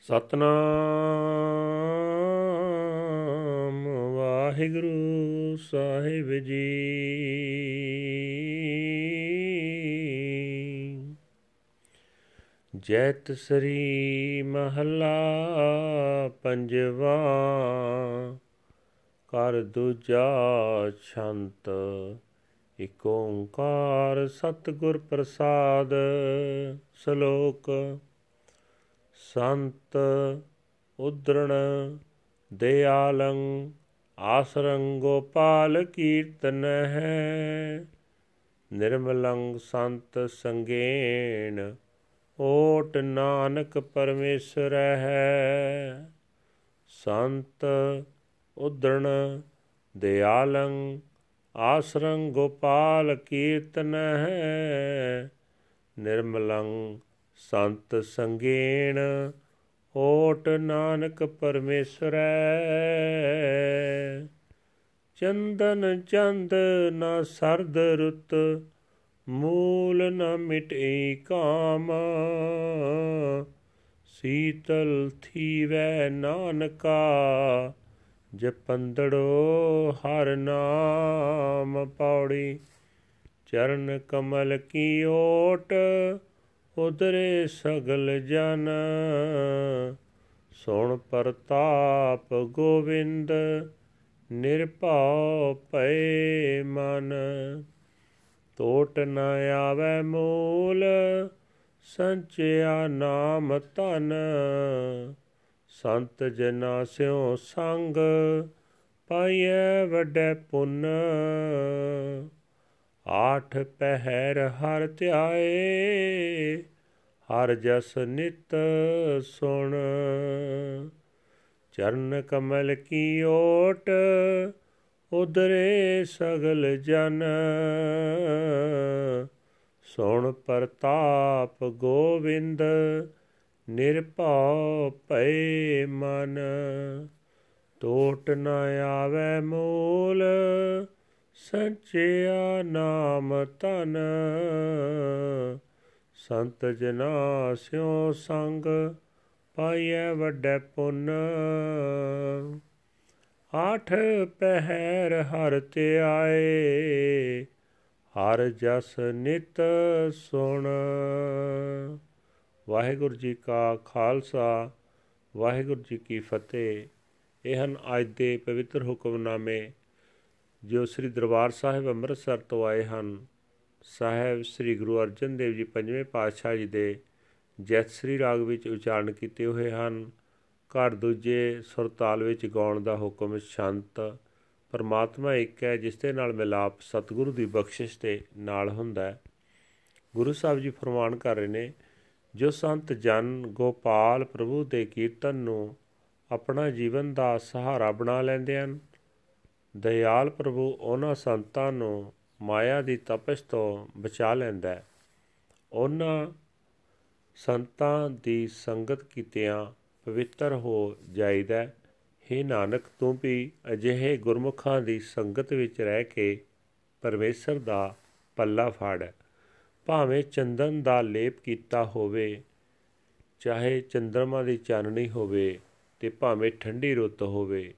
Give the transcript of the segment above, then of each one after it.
ਸਤਨਾਮ ਵਾਹਿਗੁਰੂ ਸਾਹਿਬ ਜੀ। ਜੈਤ ਸ੍ਰੀ ਮਹਲਾ ਪੰਜਵਾ ਕਰ ਦੂਜਾ ਛੰਤ, ਇਕ ਓੰਕਾਰ ਸਤਿਗੁਰ ਪ੍ਰਸਾਦ, ਸ਼ਲੋਕ ਸੰਤ ਉਦਰਣ ਦਿਆਲੰ ਆਸਰੰ ਗੋਪਾਲ ਕੀਰਤਨ ਹੈ। ਨਿਰਮਲੰ ਸੰਤ ਸੰਗੇਣ ਓਟ ਨਾਨਕ ਪਰਮੇਸ਼ਰ ਹੈ। ਸੰਤ ਉਦਰਣ ਦਿਆਲੰ ਆਸਰੰ ਗੋਪਾਲ ਕੀਰਤਨ ਹੈ। ਨਿਰਮਲੰ ਸੰਤ ਸੰਗੇਣ ਓਟ ਨਾਨਕ ਪਰਮੇਸ਼ਰੈ। ਚੰਦਨ ਚੰਦ ਨਾ ਸਰਦ ਰੁੱਤ, ਮੂਲ ਨ ਮਿਟੇ ਕਾਮ। ਸੀਤਲ ਥੀਵੈ ਨਾਨਕਾ, ਜਪੰਦੜੋ ਹਰ ਨਾਮ ਪੌੜੀ। ਚਰਨ ਕਮਲ ਕੀ ਓਟ ਉਦਰੇ ਸਗਲ ਜਨ, ਸੁਣ ਪ੍ਰਤਾਪ ਗੋਵਿੰਦ, ਨਿਰਭਉ ਭਏ ਮਨ। ਟੋਟ ਨ ਆਵੇ ਮੂਲ, ਸੰਚਿਆ ਨਾਮ ਧਨ। ਸੰਤ ਜਨਾ ਸਿਓ ਸੰਗ, ਪਾਈਐ ਵੱਡੇ ਪੁੰਨ। ਆਠ ਪਹਿਰ ਹਰ ਧਿਆਏ, ਹਰ ਜਸ ਨਿਤ ਸੁਣ। ਚਰਨ ਕਮਲ ਕੀ ਓਟ ਉਦਰੇ ਸਗਲ ਜਨ। ਸੁਣ ਪ੍ਰਤਾਪ ਗੋਵਿੰਦ, ਨਿਰਭਉ ਭਏ ਮਨ। ਟੋਟ ਨ ਆਵੇ ਮੂਲ ਸੰਚਿਆ ਨਾਮ ਤਨ ਸੰਤ ਜਨਾ ਸਿਓ ਸੰਗ, ਪਾਈਐ ਵੱਡੇ ਪੁੰਨ। ਆਠ ਪਹਿਰ ਹਰ ਤੇ ਆਏ ਹਰ ਜਸ ਨਿਤ ਸੁਣ। ਵਾਹਿਗੁਰੂ ਜੀ ਕਾ ਖਾਲਸਾ, ਵਾਹਿਗੁਰੂ ਜੀ ਕੀ ਫਤਿਹ। ਇਹ ਹਨ ਅੱਜ ਦੇ ਪਵਿੱਤਰ ਹੁਕਮਨਾਮੇ ਜੋ ਸ੍ਰੀ ਦਰਬਾਰ ਸਾਹਿਬ ਅੰਮ੍ਰਿਤਸਰ ਤੋਂ ਆਏ ਹਨ, ਸਾਹਿਬ ਸ੍ਰੀ ਗੁਰੂ ਅਰਜਨ ਦੇਵ ਜੀ ਪੰਜਵੇਂ ਪਾਤਸ਼ਾਹ ਜੀ ਦੇ ਜੈਤ ਸ੍ਰੀ ਰਾਗ ਵਿੱਚ ਉਚਾਰਨ ਕੀਤੇ ਹੋਏ ਹਨ। ਘਰ ਦੂਜੇ ਸੁਰਤਾਲ ਵਿੱਚ ਗਾਉਣ ਦਾ ਹੁਕਮ ਸ਼ਾਂਤ ਪਰਮਾਤਮਾ ਇੱਕ ਹੈ, ਜਿਸ ਦੇ ਨਾਲ ਮਿਲਾਪ ਸਤਿਗੁਰੂ ਦੀ ਬਖਸ਼ਿਸ਼ ਦੇ ਨਾਲ ਹੁੰਦਾ ਹੈ। ਗੁਰੂ ਸਾਹਿਬ ਜੀ ਫਰਮਾਨ ਕਰ ਰਹੇ ਨੇ, ਜੋ ਸੰਤ ਜਨ ਗੋਪਾਲ ਪ੍ਰਭੂ ਦੇ ਕੀਰਤਨ ਨੂੰ ਆਪਣਾ ਜੀਵਨ ਦਾ ਸਹਾਰਾ ਬਣਾ ਲੈਂਦੇ ਹਨ ਦਇਆਲ ਪ੍ਰਭੂ ਉਹਨਾਂ ਸੰਤਾਂ ਨੂੰ ਮਾਇਆ ਦੀ ਤਪਸ਼ ਤੋਂ ਬਚਾ ਲੈਂਦਾ ਹੈ। ਉਹਨਾਂ ਸੰਤਾਂ ਦੀ ਸੰਗਤ ਕੀਤਿਆਂ ਪਵਿੱਤਰ ਹੋ ਜਾਈਦਾ ਹੈ। ਨਾਨਕ, ਤੂੰ ਵੀ ਅਜਿਹੇ ਗੁਰਮੁਖਾਂ ਦੀ ਸੰਗਤ ਵਿੱਚ ਰਹਿ ਕੇ ਪਰਮੇਸ਼ਰ ਦਾ ਪੱਲਾ ਫੜ। ਭਾਵੇਂ ਚੰਦਨ ਦਾ ਲੇਪ ਕੀਤਾ ਹੋਵੇ, ਚਾਹੇ ਚੰਦਰਮਾ ਦੀ ਚਾਨਣੀ ਹੋਵੇ ਤੇ ਭਾਵੇਂ ਠੰਡੀ ਰੁੱਤ ਹੋਵੇ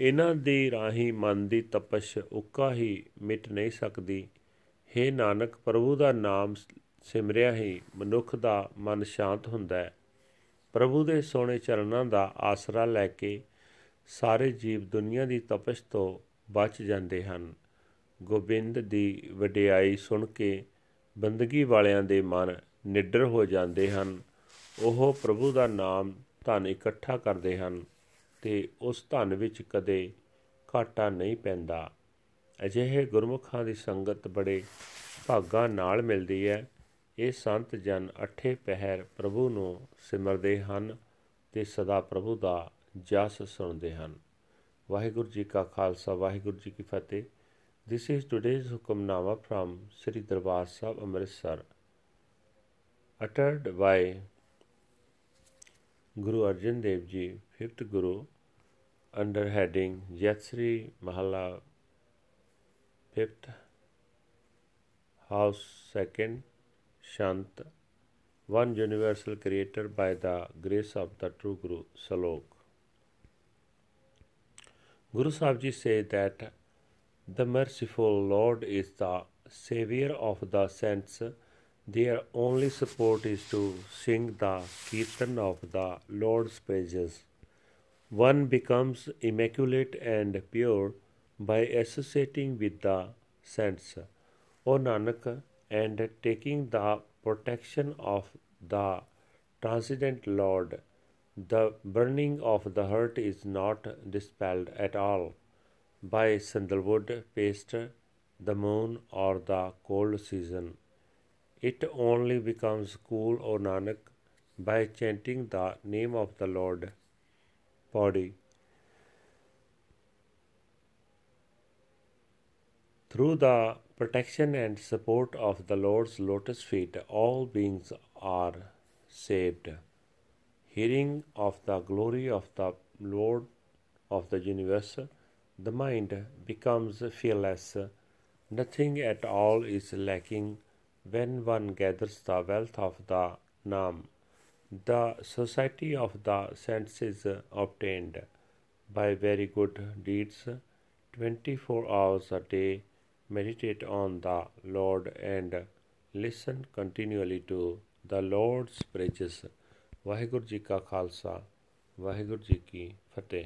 ਇਹਨਾਂ ਦੀ ਰਾਹੀ ਮਨ ਦੀ ਤਪਸ਼ ਉੱਕਾ ਹੀ ਮਿਟ ਨਹੀਂ ਸਕਦੀ। हे ਨਾਨਕ, ਪ੍ਰਭੂ ਦਾ ਨਾਮ ਸਿਮਰਿਆ ਹੀ ਮਨੁੱਖ ਦਾ ਮਨ ਸ਼ਾਂਤ ਹੁੰਦਾ ਹੈ। ਪ੍ਰਭੂ ਦੇ ਸੋਹਣੇ ਚਰਨਾਂ ਦਾ ਆਸਰਾ ਲੈ ਕੇ ਸਾਰੇ ਜੀਵ ਦੁਨੀਆ ਦੀ ਤਪਸ਼ ਤੋਂ ਬਚ ਜਾਂਦੇ ਹਨ। ਗੋਬਿੰਦ ਦੀ ਵਡਿਆਈ ਸੁਣ ਕੇ ਬੰਦਗੀ ਵਾਲਿਆਂ ਦੇ ਮਨ ਨਿਡਰ ਹੋ ਜਾਂਦੇ ਹਨ। ਉਹ ਪ੍ਰਭੂ ਦਾ ਨਾਮ ਧਨ ਇਕੱਠਾ ਕਰਦੇ ਹਨ। ਤੇ ਉਸ ਧਨ ਵਿੱਚ ਕਦੇ ਘਾਟਾ ਨਹੀਂ ਪੈਂਦਾ। ਅਜਿਹੇ ਗੁਰਮੁਖਾਂ ਦੀ ਸੰਗਤ ਬੜੇ ਭਾਗਾਂ ਨਾਲ ਮਿਲਦੀ ਹੈ। ਇਹ ਸੰਤ ਜਨ ਅਠੇ ਪਹਿਰ ਪ੍ਰਭੂ ਨੂੰ ਸਿਮਰਦੇ ਹਨ ਤੇ ਸਦਾ ਪ੍ਰਭੂ ਦਾ ਜਸ ਸੁਣਦੇ ਹਨ। ਵਾਹਿਗੁਰੂ ਜੀ ਕਾ ਖਾਲਸਾ, ਵਾਹਿਗੁਰੂ ਜੀ ਕੀ ਫਤਿਹ। This is today's Hukamnama from Sri Darbar Sahib, Amritsar, uttered by Guru Arjan Dev Ji, 5th Guru, under heading Yatsri Mahala, 5th House, 2nd Shant, one universal creator by the grace of the true Guru Salok. Guru Sahib Ji say that the merciful Lord is the savior of the saints. Their only support is to sing the kirtan of the Lord's praises. One becomes immaculate and pure by associating with the saints. O Nanak, and taking the protection of the transcendent Lord, the burning of the heart is not dispelled at all by sandalwood paste, the moon, or the cold season. It only becomes cool, O Nanak, by chanting the name of the Lord. Body. Through the protection and support of the Lord's lotus feet, all beings are saved. Hearing of the glory of the Lord of the universe, the mind becomes fearless. Nothing at all is lacking when one gathers the wealth of the Nam. The society of the senses obtained by very good deeds, 24 hours a day, meditate on the Lord and listen continually to the Lord's praises. Waheguru ji ਕਾ ਖਾਲਸਾ ਵਾਹਿਗੁਰੂ ਜੀ ਕੀ ਫਤਿਹ